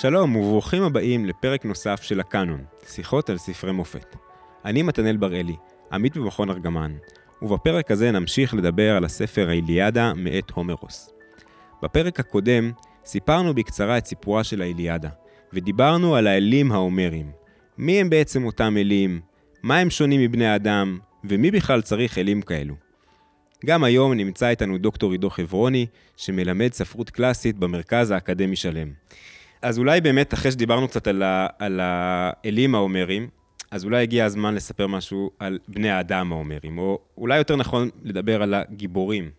שלום וברוכים הבאים לפרק נוסף של הקאנון, שיחות על ספרי מופת. אני מתנאל בראלי, עמית במכון ארגמן, ובפרק הזה נמשיך לדבר על הספר האיליאדה מאת הומרוס. בפרק הקודם סיפרנו בקצרה את סיפורה של האיליאדה, ודיברנו על האלים ההומרים. מי הם בעצם אותם אלים? מה הם שונים מבני האדם? ומי בכלל צריך אלים כאלו? גם היום נמצא איתנו דוקטור עידו חברוני, שמלמד ספרות קלאסית במרכז האקדמי שלם. אז אולי באמת, אחרי שדיברנו קצת על, ה, על האלים ההומרים, אז אולי הגיע הזמן לספר משהו על בני האדם ההומרים, או אולי יותר נכון לדבר על הגיבורים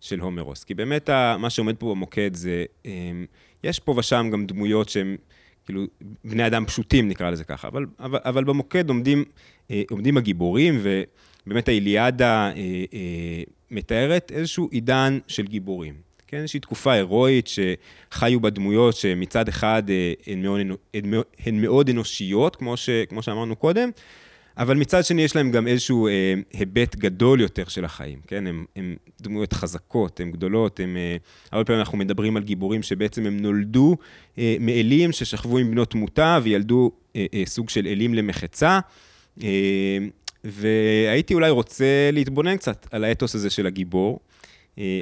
של הומרוס. כי באמת מה שעומד פה במוקד זה, אמ, יש פה ושם גם דמויות שהם כאילו בני אדם פשוטים, נקרא לזה ככה, אבל, אבל, אבל במוקד עומדים, אה, עומדים הגיבורים, ובאמת האיליאדה אה, אה, מתארת איזשהו עידן של גיבורים. כן, איזושהי תקופה הירואית שחיו בה דמויות שמצד אחד הן מאוד, הן מאוד אנושיות, כמו, ש, כמו שאמרנו קודם, אבל מצד שני יש להם גם איזשהו אה, היבט גדול יותר של החיים, כן? הן דמויות חזקות, הן גדולות, הן... אה, הרבה פעמים אנחנו מדברים על גיבורים שבעצם הם נולדו אה, מאלים ששכבו עם בנות תמותה וילדו אה, אה, סוג של אלים למחצה. אה, והייתי אולי רוצה להתבונן קצת על האתוס הזה של הגיבור, אה,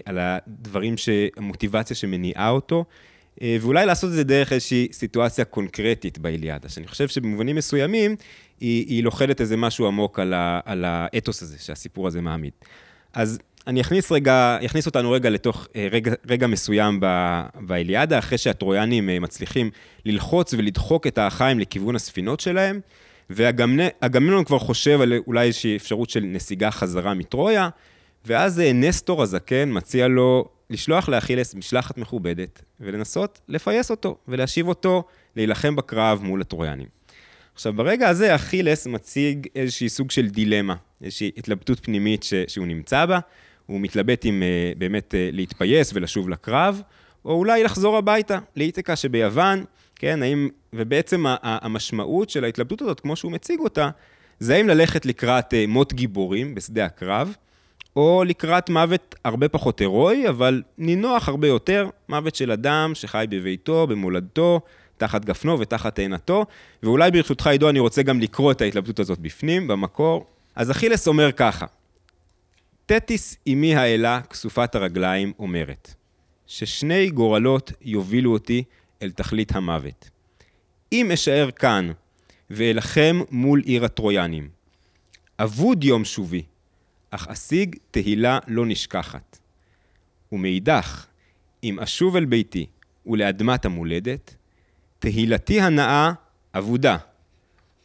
על הדברים, ש... המוטיבציה שמניעה אותו. אה, ואולי לעשות את זה דרך איזושהי סיטואציה קונקרטית באיליאדה, שאני חושב שבמובנים מסוימים היא, היא לוכדת איזה משהו עמוק על, ה, על האתוס הזה שהסיפור הזה מעמיד. אז אני אכניס רגע, אכניס אותנו רגע לתוך אה, רגע, רגע מסוים באיליאדה, אחרי שהטרויאנים אה, מצליחים ללחוץ ולדחוק את האחיים לכיוון הספינות שלהם, ואגמנון כבר חושב על אולי איזושהי אפשרות של נסיגה חזרה מטרויה, ואז נסטור הזקן מציע לו לשלוח לאכילס משלחת מכובדת, ולנסות לפייס אותו, ולהשיב אותו להילחם בקרב מול הטרויאנים. עכשיו, ברגע הזה אכילס מציג איזושהי סוג של דילמה, איזושהי התלבטות פנימית ש, שהוא נמצא בה, הוא מתלבט אם uh, באמת uh, להתפייס ולשוב לקרב, או אולי לחזור הביתה, לאיתקה שביוון, כן, האם, ובעצם המשמעות של ההתלבטות הזאת, כמו שהוא מציג אותה, זה האם ללכת לקראת uh, מות גיבורים בשדה הקרב, או לקראת מוות הרבה פחות הירואי, אבל נינוח הרבה יותר, מוות של אדם שחי בביתו, במולדתו, תחת גפנו ותחת תאנתו, ואולי ברשותך, עידו, אני רוצה גם לקרוא את ההתלבטות הזאת בפנים, במקור. אז אכילס אומר ככה, תטיס אמי האלה, כסופת הרגליים, אומרת, ששני גורלות יובילו אותי אל תכלית המוות. אם אשאר כאן ואלחם מול עיר הטרויאנים, אבוד יום שובי, אך אשיג תהילה לא נשכחת. ומאידך, אם אשוב אל ביתי ולאדמת המולדת, תהילתי הנאה אבודה,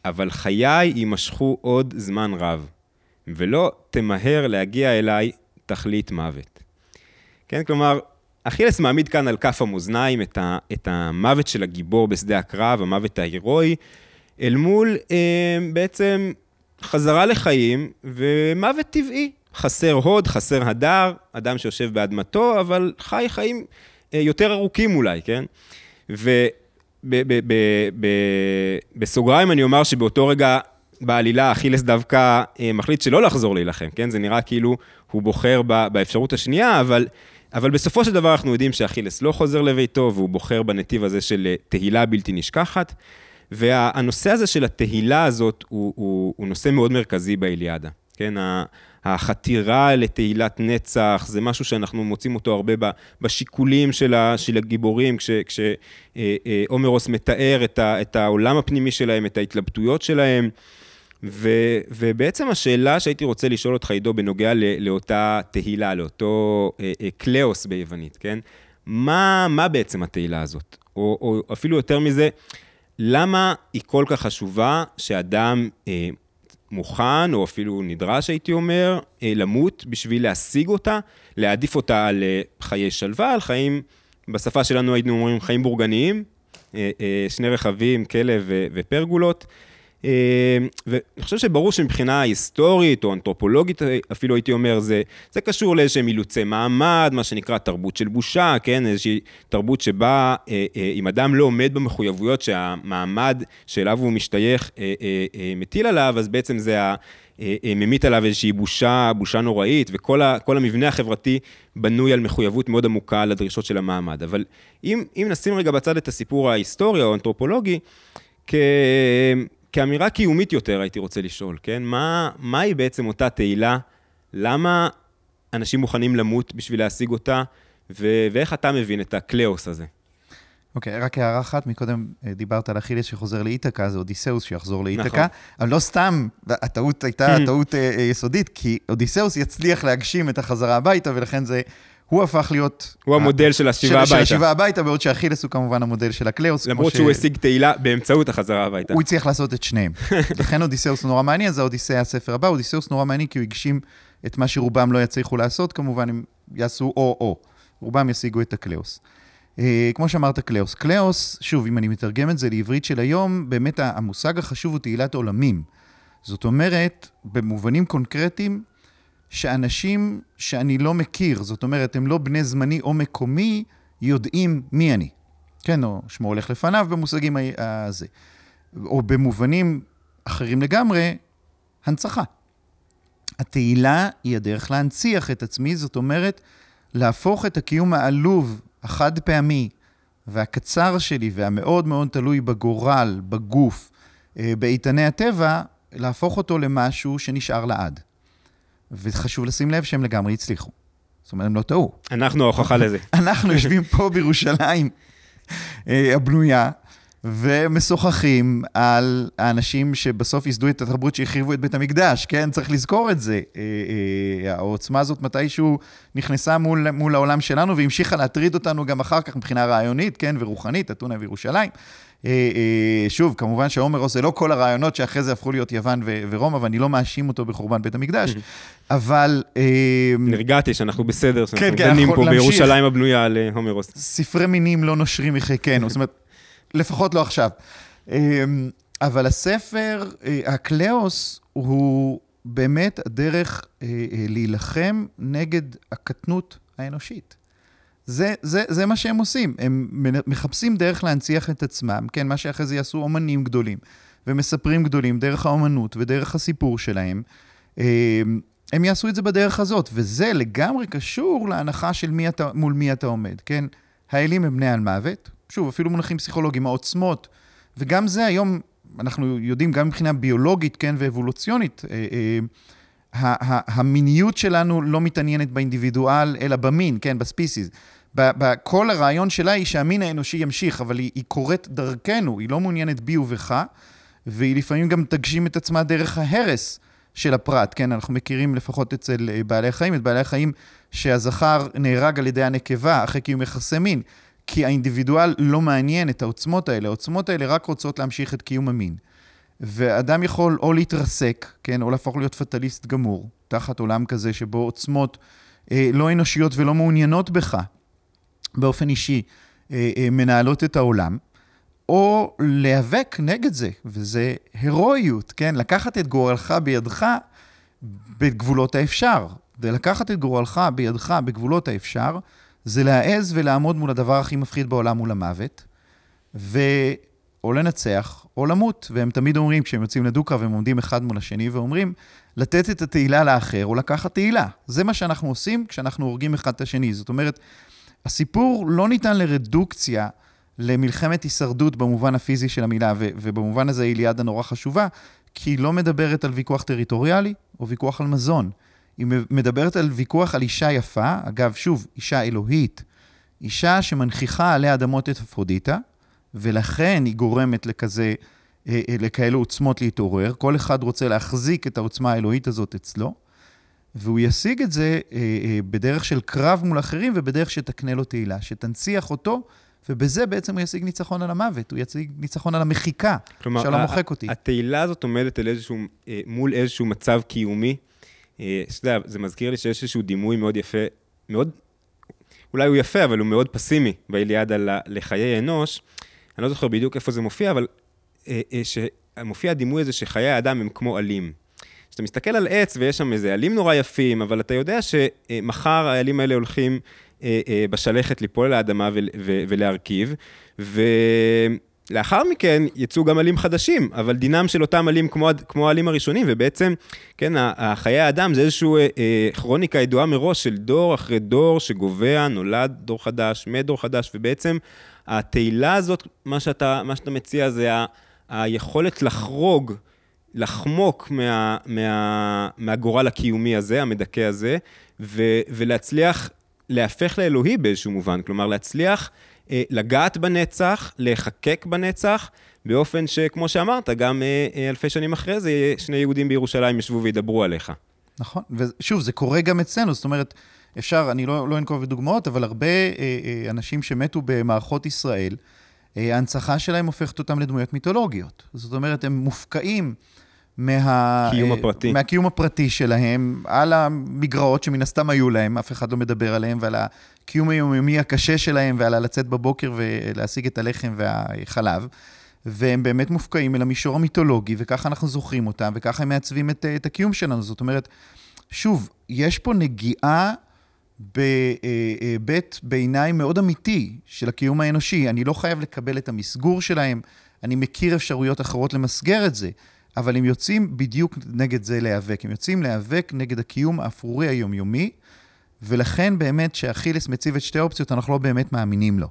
אבל חיי יימשכו עוד זמן רב, ולא תמהר להגיע אליי תכלית מוות. כן, כלומר, אכילס מעמיד כאן על כף המאזניים את, את המוות של הגיבור בשדה הקרב, המוות ההירואי, אל מול אה, בעצם חזרה לחיים ומוות טבעי. חסר הוד, חסר הדר, אדם שיושב באדמתו, אבל חי חיים אה, יותר ארוכים אולי, כן? ובסוגריים אני אומר שבאותו רגע בעלילה אכילס דווקא אה, מחליט שלא לחזור להילחם, כן? זה נראה כאילו הוא בוחר באפשרות השנייה, אבל, אבל בסופו של דבר אנחנו יודעים שאכילס לא חוזר לביתו, והוא בוחר בנתיב הזה של אה, תהילה בלתי נשכחת. והנושא הזה של התהילה הזאת הוא, הוא, הוא נושא מאוד מרכזי באיליאדה, כן? החתירה לתהילת נצח, זה משהו שאנחנו מוצאים אותו הרבה בשיקולים של, הגיבורים, כשהומרוס מתאר את, את העולם הפנימי שלהם, את ההתלבטויות שלהם. ו, ובעצם השאלה שהייתי רוצה לשאול אותך, עידו, בנוגע לאותה תהילה, לאותו אה, אה, קליאוס ביוונית, כן? מה, מה בעצם התהילה הזאת? או, או אפילו יותר מזה, למה היא כל כך חשובה שאדם אה, מוכן, או אפילו נדרש, הייתי אומר, אה, למות בשביל להשיג אותה, להעדיף אותה על אה, חיי שלווה, על חיים, בשפה שלנו היינו אומרים חיים בורגניים, אה, שני רכבים, כלב ופרגולות. אה, ואני חושב שברור שמבחינה היסטורית או אנתרופולוגית, אפילו הייתי אומר, זה, זה קשור לאיזשהם אילוצי מעמד, מה שנקרא תרבות של בושה, כן? איזושהי תרבות שבה אה, אה, אם אדם לא עומד במחויבויות שהמעמד שאליו הוא משתייך מטיל עליו, אז בעצם זה ממית עליו איזושהי בושה, בושה נוראית, וכל ה, המבנה החברתי בנוי על מחויבות מאוד עמוקה לדרישות של המעמד. אבל אם, אם נשים רגע בצד את הסיפור ההיסטורי או האנתרופולוגי, כ... כאמירה קיומית יותר הייתי רוצה לשאול, כן? מה, מהי בעצם אותה תהילה? למה אנשים מוכנים למות בשביל להשיג אותה? ו- ואיך אתה מבין את הקליאוס הזה? אוקיי, okay, רק הערה אחת, מקודם אה, דיברת על אכילס שחוזר לאיתקה, זה אודיסאוס שיחזור לאיתקה, נכון. אבל לא סתם, הטעות הייתה טעות אה, אה, יסודית, כי אודיסאוס יצליח להגשים את החזרה הביתה, ולכן זה הוא הפך להיות... הוא המודל של השיבה הביתה. של השיבה הביתה, בעוד שאכילס הוא כמובן המודל של הקליאוס. למרות שהוא. השיג תהילה באמצעות החזרה הביתה. הוא הצליח לעשות את שניהם. לכן אודיסאוס נורא מעניין, זה אודיסאה הספר הבא. אודיסאוס נורא מעניין כי הוא הגשים את מה שרובם לא יצליחו לעשות, כמובן, הם יעשו או-או. רובם ישיגו את הקליאוס. אה, כמו שאמרת, קליאוס. קליאוס, שוב, אם אני מתרגם את זה לעברית של היום, באמת המושג החשוב הוא תהילת עולמים. זאת אומרת, במובנים קונקרטיים, שאנשים שאני לא מכיר, זאת אומרת, הם לא בני זמני או מקומי, יודעים מי אני. כן, או שמו הולך לפניו במושגים הזה. או במובנים אחרים לגמרי, הנצחה. התהילה היא הדרך להנציח את עצמי, זאת אומרת, להפוך את הקיום העלוב, החד פעמי, והקצר שלי, והמאוד מאוד תלוי בגורל, בגוף, אה, באיתני הטבע, להפוך אותו למשהו שנשאר לעד. וחשוב לשים לב שהם לגמרי הצליחו. זאת אומרת, הם לא טעו. אנחנו ההוכחה לזה. אנחנו יושבים פה בירושלים אה, הבנויה, ומשוחחים על האנשים שבסוף ייסדו את התרבות שהחריבו את בית המקדש, כן? צריך לזכור את זה. אה, אה, העוצמה הזאת מתישהו נכנסה מול, מול העולם שלנו והמשיכה להטריד אותנו גם אחר כך מבחינה רעיונית, כן? ורוחנית, אתונה וירושלים. אה, שוב, כמובן שהומרוס זה לא כל הרעיונות שאחרי זה הפכו להיות יוון ורומא, ואני לא מאשים אותו בחורבן בית המקדש, אבל... נרגעתי שאנחנו בסדר, שאנחנו כן, כן, דנים פה בירושלים הבנויה על הומרוס. ספרי מינים לא נושרים מחיקנו, זאת אומרת, לפחות לא עכשיו. אבל הספר, הקליאוס, הוא באמת הדרך להילחם נגד הקטנות האנושית. זה, זה, זה מה שהם עושים, הם מחפשים דרך להנציח את עצמם, כן, מה שאחרי זה יעשו אומנים גדולים ומספרים גדולים דרך האומנות ודרך הסיפור שלהם, אמ, הם יעשו את זה בדרך הזאת, וזה לגמרי קשור להנחה של מי אתה, מול מי אתה עומד, כן? האלים הם בני על מוות, שוב, אפילו מונחים פסיכולוגיים, העוצמות, וגם זה היום, אנחנו יודעים, גם מבחינה ביולוגית, כן, ואבולוציונית, אה, אה, המיניות שלנו לא מתעניינת באינדיבידואל, אלא במין, כן, בספיסיס. כל הרעיון שלה היא שהמין האנושי ימשיך, אבל היא, היא קורית דרכנו, היא לא מעוניינת בי ובך, והיא לפעמים גם תגשים את עצמה דרך ההרס של הפרט, כן? אנחנו מכירים לפחות אצל אה, בעלי החיים, את בעלי החיים שהזכר נהרג על ידי הנקבה אחרי קיום יחסי מין, כי האינדיבידואל לא מעניין את העוצמות האלה, העוצמות האלה רק רוצות להמשיך את קיום המין. ואדם יכול או להתרסק, כן, או להפוך להיות פטליסט גמור, תחת עולם כזה שבו עוצמות אה, לא אנושיות ולא מעוניינות בך, באופן אישי אה, אה, מנהלות את העולם, או להיאבק נגד זה, וזה הירואיות, כן? לקחת את גורלך בידך בגבולות האפשר. ולקחת את גורלך בידך בגבולות האפשר, זה להעז ולעמוד מול הדבר הכי מפחיד בעולם, מול המוות, ואו לנצח או למות. והם תמיד אומרים, כשהם יוצאים לדו-קרב, הם עומדים אחד מול השני ואומרים, לתת את התהילה לאחר או לקחת תהילה. זה מה שאנחנו עושים כשאנחנו הורגים אחד את השני. זאת אומרת, הסיפור לא ניתן לרדוקציה למלחמת הישרדות במובן הפיזי של המילה, ו- ובמובן הזה איליאדה נורא חשובה, כי היא לא מדברת על ויכוח טריטוריאלי או ויכוח על מזון. היא מדברת על ויכוח על אישה יפה, אגב, שוב, אישה אלוהית, אישה שמנכיחה עליה אדמות את אפרודיטה, ולכן היא גורמת לכזה, אה, אה, לכאלו עוצמות להתעורר. כל אחד רוצה להחזיק את העוצמה האלוהית הזאת אצלו. והוא ישיג את זה אה, בדרך של קרב מול אחרים ובדרך שתקנה לו תהילה, שתנציח אותו, ובזה בעצם הוא ישיג ניצחון על המוות, הוא ישיג ניצחון על המחיקה, כלומר, שלא מוחק אותי. התהילה הזאת עומדת איזשהו, מול איזשהו מצב קיומי. אה, שאתה יודע, זה מזכיר לי שיש איזשהו דימוי מאוד יפה, מאוד, אולי הוא יפה, אבל הוא מאוד פסימי באיליאדה לחיי אנוש. אני לא זוכר בדיוק איפה זה מופיע, אבל אה, אה, שמופיע הדימוי הזה שחיי האדם הם כמו עלים. כשאתה מסתכל על עץ ויש שם איזה עלים נורא יפים, אבל אתה יודע שמחר העלים האלה הולכים אה, אה, בשלכת ליפול על האדמה ולהרכיב, ו... לאחר מכן יצאו גם עלים חדשים, אבל דינם של אותם עלים כמו, כמו העלים הראשונים, ובעצם, כן, חיי האדם זה איזושהי אה, אה, כרוניקה ידועה מראש של דור אחרי דור שגובע, נולד דור חדש, מת דור חדש, ובעצם התהילה הזאת, מה שאתה, מה שאתה מציע זה ה, היכולת לחרוג, לחמוק מה, מה, מהגורל הקיומי הזה, המדכא הזה, ו, ולהצליח להפך לאלוהי באיזשהו מובן, כלומר להצליח לגעת בנצח, להיחקק בנצח, באופן שכמו שאמרת, גם אה, אה, אלפי שנים אחרי זה, שני יהודים בירושלים ישבו וידברו עליך. נכון, ושוב, זה קורה גם אצלנו, זאת אומרת, אפשר, אני לא, לא אנקוב בדוגמאות, אבל הרבה אה, אה, אנשים שמתו במערכות ישראל, ההנצחה שלהם הופכת אותם לדמויות מיתולוגיות. זאת אומרת, הם מופקעים מה... קיום הפרטי. מהקיום הפרטי שלהם, על המגרעות שמן הסתם היו להם, אף אחד לא מדבר עליהם, ועל הקיום היומיומי הקשה שלהם, ועל הלצאת בבוקר ולהשיג את הלחם והחלב. והם באמת מופקעים אל המישור המיתולוגי, וככה אנחנו זוכרים אותם, וככה הם מעצבים את, את הקיום שלנו. זאת אומרת, שוב, יש פה נגיעה בהיבט בעיניי מאוד אמיתי של הקיום האנושי. אני לא חייב לקבל את המסגור שלהם, אני מכיר אפשרויות אחרות למסגר את זה. אבל הם יוצאים בדיוק נגד זה להיאבק. הם יוצאים להיאבק נגד הקיום האפרורי היומיומי, ולכן באמת שאכילס מציב את שתי האופציות, אנחנו לא באמת מאמינים לו.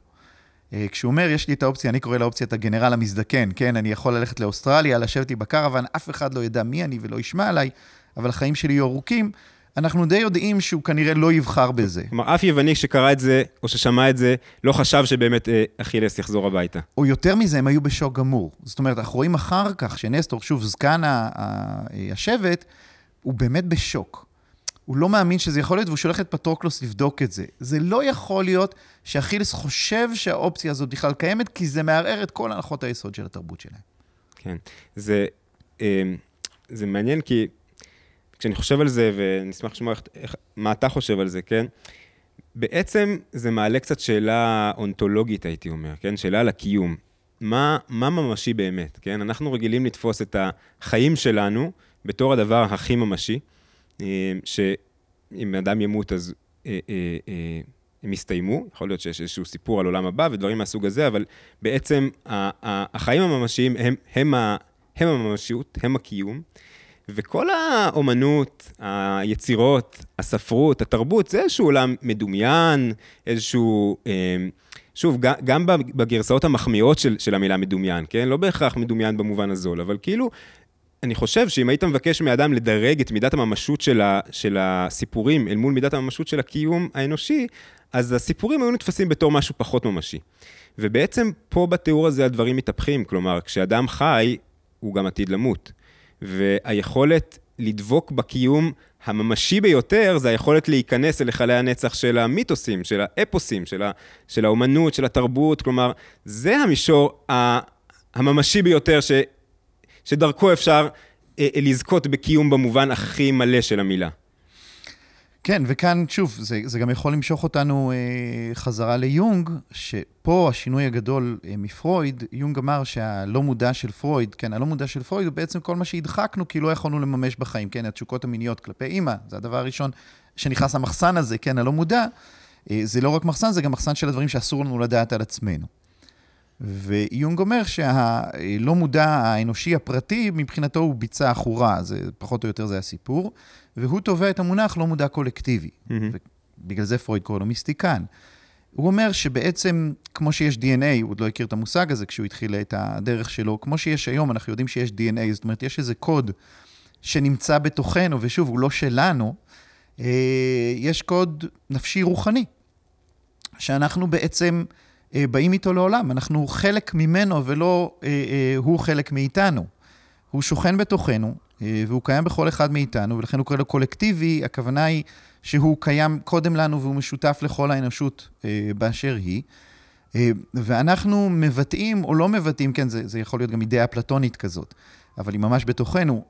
אה, כשהוא אומר, יש לי את האופציה, אני קורא לאופציית הגנרל המזדקן, כן? אני יכול ללכת לאוסטרליה, לשבת לי בקרוון, אף אחד לא ידע מי אני ולא ישמע עליי, אבל החיים שלי יהיו ארוכים. אנחנו די יודעים שהוא כנראה לא יבחר בזה. כלומר, אף יווני שקרא את זה, או ששמע את זה, לא חשב שבאמת אה, אכילס יחזור הביתה. או יותר מזה, הם היו בשוק גמור. זאת אומרת, אנחנו רואים אחר כך שנסטור, שוב, זקן השבט, הוא באמת בשוק. הוא לא מאמין שזה יכול להיות, והוא שולח את פטרוקלוס לבדוק את זה. זה לא יכול להיות שאכילס חושב שהאופציה הזאת בכלל קיימת, כי זה מערער את כל הנחות היסוד של התרבות שלהם. כן, זה, אה, זה מעניין כי כשאני חושב על זה, ואני אשמח לשמוע איך, מה אתה חושב על זה, כן? בעצם זה מעלה קצת שאלה אונתולוגית, הייתי אומר, כן? שאלה על הקיום. מה, מה ממשי באמת, כן? אנחנו רגילים לתפוס את החיים שלנו בתור הדבר הכי ממשי, אה, שאם אדם ימות אז אה, אה, הם יסתיימו, יכול להיות שיש איזשהו סיפור על עולם הבא ודברים מהסוג הזה, אבל בעצם החיים הממשיים הם, הם, הם הממשיות, הם הקיום. וכל האומנות, היצירות, הספרות, התרבות, זה איזשהו עולם מדומיין, איזשהו... אה, שוב, גם בגרסאות המחמיאות של, של המילה מדומיין, כן? לא בהכרח מדומיין במובן הזול, אבל כאילו, אני חושב שאם היית מבקש מאדם לדרג את מידת הממשות של, ה, של הסיפורים אל מול מידת הממשות של הקיום האנושי, אז הסיפורים היו נתפסים בתור משהו פחות ממשי. ובעצם פה בתיאור הזה הדברים מתהפכים, כלומר, כשאדם חי, הוא גם עתיד למות. והיכולת לדבוק בקיום הממשי ביותר, זה היכולת להיכנס אל היכלי הנצח של המיתוסים, של האפוסים, של, ה, של האומנות, של התרבות, כלומר, זה המישור הממשי ביותר ש, שדרכו אפשר אה, לזכות בקיום במובן הכי מלא של המילה. כן, וכאן, שוב, זה, זה גם יכול למשוך אותנו אה, חזרה ליונג, שפה השינוי הגדול אה, מפרויד, יונג אמר שהלא מודע של פרויד, כן, הלא מודע של פרויד הוא בעצם כל מה שהדחקנו, כי לא יכולנו לממש בחיים, כן, התשוקות המיניות כלפי אימא, זה הדבר הראשון שנכנס למחסן הזה, כן, הלא מודע, אה, זה לא רק מחסן, זה גם מחסן של הדברים שאסור לנו לדעת על עצמנו. ויונג אומר שהלא מודע האנושי הפרטי, מבחינתו הוא ביצה עכורה, זה פחות או יותר זה הסיפור, והוא תובע את המונח לא מודע קולקטיבי. Mm-hmm. ובגלל זה פרויד קורא לו מיסטיקן. הוא אומר שבעצם, כמו שיש DNA, הוא עוד לא הכיר את המושג הזה כשהוא התחיל את הדרך שלו, כמו שיש היום, אנחנו יודעים שיש DNA, זאת אומרת, יש איזה קוד שנמצא בתוכנו, ושוב, הוא לא שלנו, אה, יש קוד נפשי רוחני, שאנחנו בעצם... אה, באים איתו לעולם. אנחנו חלק ממנו ולא אה, אה, הוא חלק מאיתנו. הוא שוכן בתוכנו, והוא קיים בכל אחד מאיתנו, ולכן הוא קורא לו קולקטיבי, הכוונה היא שהוא קיים קודם לנו והוא משותף לכל האנושות באשר היא. ואנחנו מבטאים או לא מבטאים, כן, זה, זה יכול להיות גם אידאה פלטונית כזאת, אבל היא ממש בתוכנו,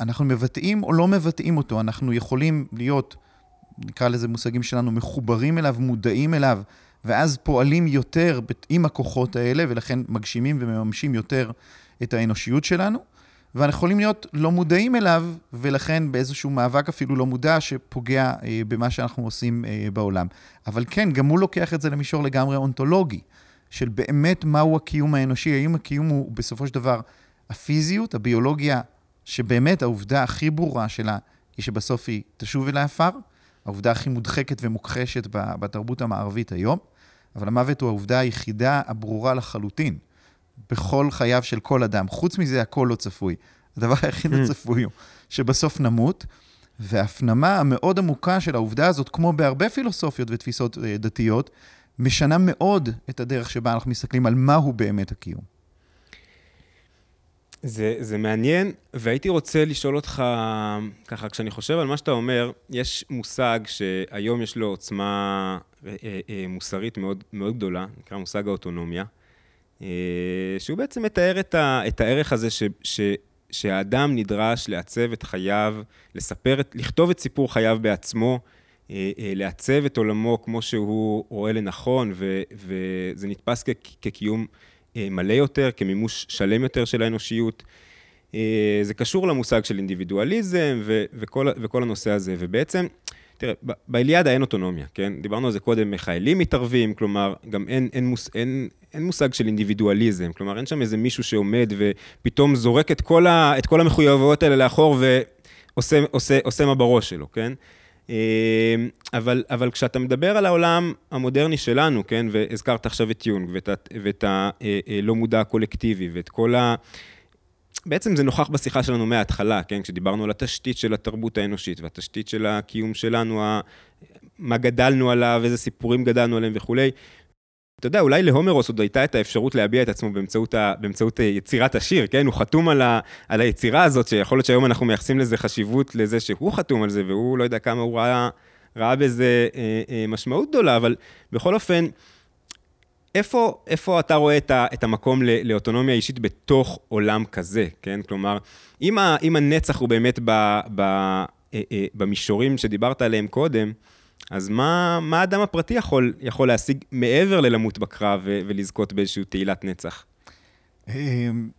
אנחנו מבטאים או לא מבטאים אותו, אנחנו יכולים להיות, נקרא לזה מושגים שלנו, מחוברים אליו, מודעים אליו, ואז פועלים יותר עם הכוחות האלה, ולכן מגשימים ומממשים יותר את האנושיות שלנו. ואנחנו יכולים להיות לא מודעים אליו, ולכן באיזשהו מאבק אפילו לא מודע שפוגע אה, במה שאנחנו עושים אה, בעולם. אבל כן, גם הוא לוקח את זה למישור לגמרי אונתולוגי, של באמת מהו הקיום האנושי, האם הקיום הוא בסופו של דבר הפיזיות, הביולוגיה, שבאמת העובדה הכי ברורה שלה היא שבסוף היא תשוב אל העפר, העובדה הכי מודחקת ומוכחשת בתרבות המערבית היום, אבל המוות הוא העובדה היחידה הברורה לחלוטין בכל חייו של כל אדם. חוץ מזה, הכל לא צפוי. הדבר היחיד הצפוי הוא שבסוף נמות, וההפנמה המאוד עמוקה של העובדה הזאת, כמו בהרבה פילוסופיות ותפיסות אה, דתיות, משנה מאוד את הדרך שבה אנחנו מסתכלים על מהו באמת הקיום. זה, זה מעניין, והייתי רוצה לשאול אותך, ככה, כשאני חושב על מה שאתה אומר, יש מושג שהיום יש לו עוצמה אה, אה, מוסרית מאוד, מאוד גדולה, נקרא מושג האוטונומיה, אה, שהוא בעצם מתאר את, ה, את הערך הזה ש, ש, שהאדם נדרש לעצב את חייו, לספר, לכתוב את סיפור חייו בעצמו, אה, אה, לעצב את עולמו כמו שהוא רואה לנכון, ו, וזה נתפס כ, כקיום אה, מלא יותר, כמימוש שלם יותר של האנושיות. זה קשור למושג של אינדיבידואליזם ו, וכל, וכל הנושא הזה, ובעצם, תראה, באיליאדה אין אוטונומיה, כן? דיברנו על זה קודם, חיילים מתערבים, כלומר, גם אין, אין, מוס, אין, אין מושג של אינדיבידואליזם, כלומר, אין שם איזה מישהו שעומד ופתאום זורק את כל, ה, את כל המחויבויות האלה לאחור ועושה עושה, עושה מה בראש שלו, כן? אה, אבל, אבל כשאתה מדבר על העולם המודרני שלנו, כן, והזכרת עכשיו את יונג ואת, ואת הלא אה, אה, מודע הקולקטיבי ואת כל ה... בעצם זה נוכח בשיחה שלנו מההתחלה, כן, כשדיברנו על התשתית של התרבות האנושית והתשתית של הקיום שלנו, מה גדלנו עליו, איזה סיפורים גדלנו עליהם וכולי. אתה יודע, אולי להומרוס עוד הייתה את האפשרות להביע את עצמו באמצעות, ה, באמצעות אה, יצירת השיר, כן? הוא חתום על, ה, על היצירה הזאת, שיכול להיות שהיום אנחנו מייחסים לזה חשיבות לזה שהוא חתום על זה, והוא לא יודע כמה הוא ראה, ראה בזה אה, אה, משמעות גדולה, אבל בכל אופן, איפה, איפה אתה רואה את, ה, את המקום ל, לאוטונומיה אישית בתוך עולם כזה, כן? כלומר, אם, ה, אם הנצח הוא באמת ב, ב, אה, אה, במישורים שדיברת עליהם קודם, אז מה, מה האדם הפרטי יכול, יכול להשיג מעבר ללמות בקרב ולזכות באיזושהי תהילת נצח? אמ,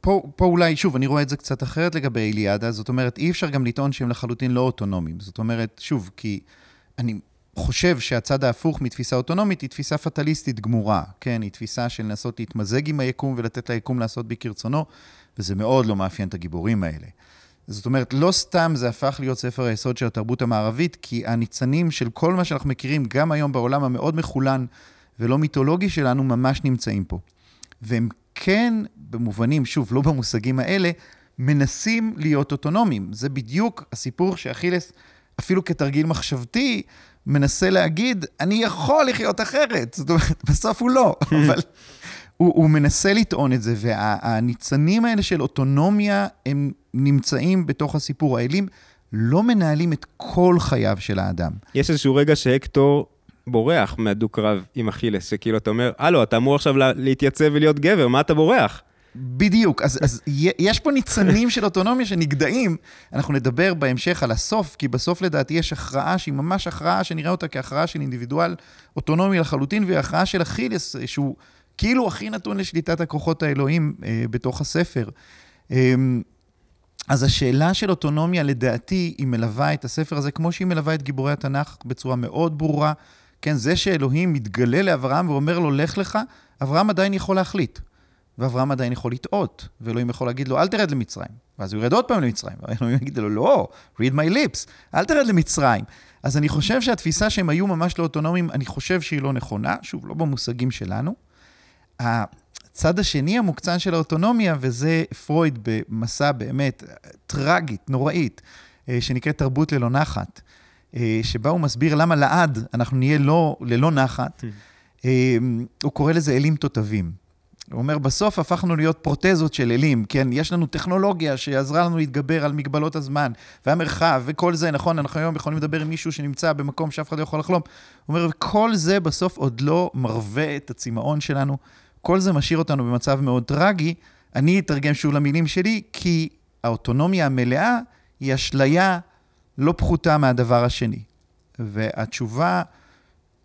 פה, פה אולי, שוב, אני רואה את זה קצת אחרת לגבי איליאדה, זאת אומרת, אי אפשר גם לטעון שהם לחלוטין לא אוטונומיים. זאת אומרת, שוב, כי אני חושב שהצד ההפוך מתפיסה אוטונומית היא תפיסה פטליסטית גמורה, כן? היא תפיסה של לנסות להתמזג עם היקום ולתת ליקום לעשות בי כרצונו, וזה מאוד לא מאפיין את הגיבורים האלה. זאת אומרת, לא סתם זה הפך להיות ספר היסוד של התרבות המערבית, כי הניצנים של כל מה שאנחנו מכירים, גם היום בעולם המאוד מחולן ולא מיתולוגי שלנו, ממש נמצאים פה. והם כן, במובנים, שוב, לא במושגים האלה, מנסים להיות אוטונומיים. זה בדיוק הסיפור שאכילס, אפילו כתרגיל מחשבתי, מנסה להגיד, אני יכול לחיות אחרת. זאת אומרת, בסוף הוא לא, אבל... הוא, הוא מנסה לטעון את זה, והניצנים האלה של אוטונומיה, הם נמצאים בתוך הסיפור. האלים לא מנהלים את כל חייו של האדם. יש איזשהו רגע שהקטור בורח מהדו-קרב עם אכילס, שכאילו אתה אומר, הלו, אתה אמור עכשיו להתייצב ולהיות גבר, מה אתה בורח? בדיוק, אז, אז יש פה ניצנים של אוטונומיה שנגדעים. אנחנו נדבר בהמשך על הסוף, כי בסוף לדעתי יש הכרעה שהיא ממש הכרעה שנראה אותה כהכרעה של אינדיבידואל אוטונומי לחלוטין, והיא הכרעה של אכילס, שהוא כאילו הכי נתון לשליטת הכוחות האלוהים אה, בתוך הספר. אה, אז השאלה של אוטונומיה, לדעתי, היא מלווה את הספר הזה, כמו שהיא מלווה את גיבורי התנ"ך בצורה מאוד ברורה. כן, זה שאלוהים מתגלה לאברהם ואומר לו, לך לך, אברהם עדיין יכול להחליט. ואברהם עדיין יכול לטעות, ואלוהים יכול להגיד לו, אל תרד למצרים. ואז הוא ירד עוד פעם למצרים, ואלוהים יגיד לו, לא, read my lips, אל תרד למצרים. אז אני חושב שהתפיסה שהם היו ממש לא אוטונומיים, אני חושב שהיא לא נכונה, שוב, לא במושגים שלנו. הצד השני המוקצן של האוטונומיה, וזה פרויד במסע באמת טרגית, נוראית, אה, שנקראת תרבות ללא נחת, אה, שבה הוא מסביר למה לעד אנחנו נהיה לא, ללא נחת. Hmm. אה, הוא קורא לזה אלים תותבים. הוא אומר, בסוף הפכנו להיות פרוטזות של אלים, כן? יש לנו טכנולוגיה שעזרה לנו להתגבר על מגבלות הזמן והמרחב וכל זה, נכון? אנחנו היום יכולים לדבר עם מישהו שנמצא במקום שאף אחד לא יכול לחלום. הוא אומר, וכל זה בסוף עוד לא מרווה את הצמאון שלנו כל זה משאיר אותנו במצב מאוד טרגי. אני אתרגם שוב למילים שלי, כי האוטונומיה המלאה היא אשליה לא פחותה מהדבר השני. והתשובה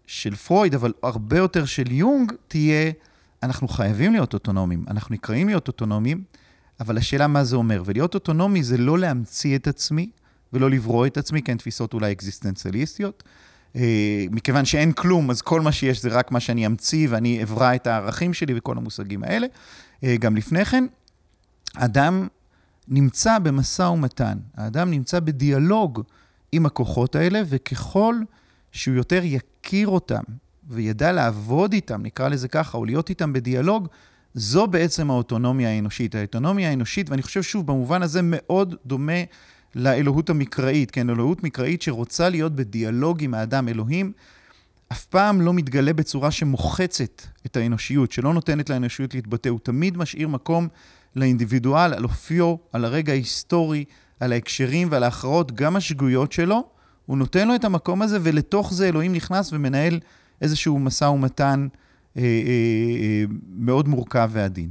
של פרויד, אבל הרבה יותר של יונג, תהיה, אנחנו חייבים להיות אוטונומיים, אנחנו נקראים להיות אוטונומיים, אבל השאלה מה זה אומר. ולהיות אוטונומי זה לא להמציא את עצמי ולא לברוא את עצמי, כן, תפיסות אולי אקזיסטנציאליסטיות, מכיוון שאין כלום, אז כל מה שיש זה רק מה שאני אמציא ואני אברא את הערכים שלי וכל המושגים האלה. אה, גם לפני כן, אדם נמצא במשא ומתן, האדם נמצא בדיאלוג עם הכוחות האלה, וככל שהוא יותר יכיר אותם וידע לעבוד איתם, נקרא לזה ככה, או להיות איתם בדיאלוג, זו בעצם האוטונומיה האנושית. האוטונומיה האנושית, ואני חושב שוב, במובן הזה מאוד דומה לאלוהות המקראית, כן, אלוהות מקראית שרוצה להיות בדיאלוג עם האדם. אלוהים אף פעם לא מתגלה בצורה שמוחצת את האנושיות, שלא נותנת לאנושיות להתבטא, הוא תמיד משאיר מקום לאינדיבידואל, על אופיו, על הרגע ההיסטורי, על ההקשרים ועל ההכרעות, גם השגויות שלו, הוא נותן לו את המקום הזה, ולתוך זה אלוהים נכנס ומנהל איזשהו משא ומתן אה, אה, אה, מאוד מורכב ועדין.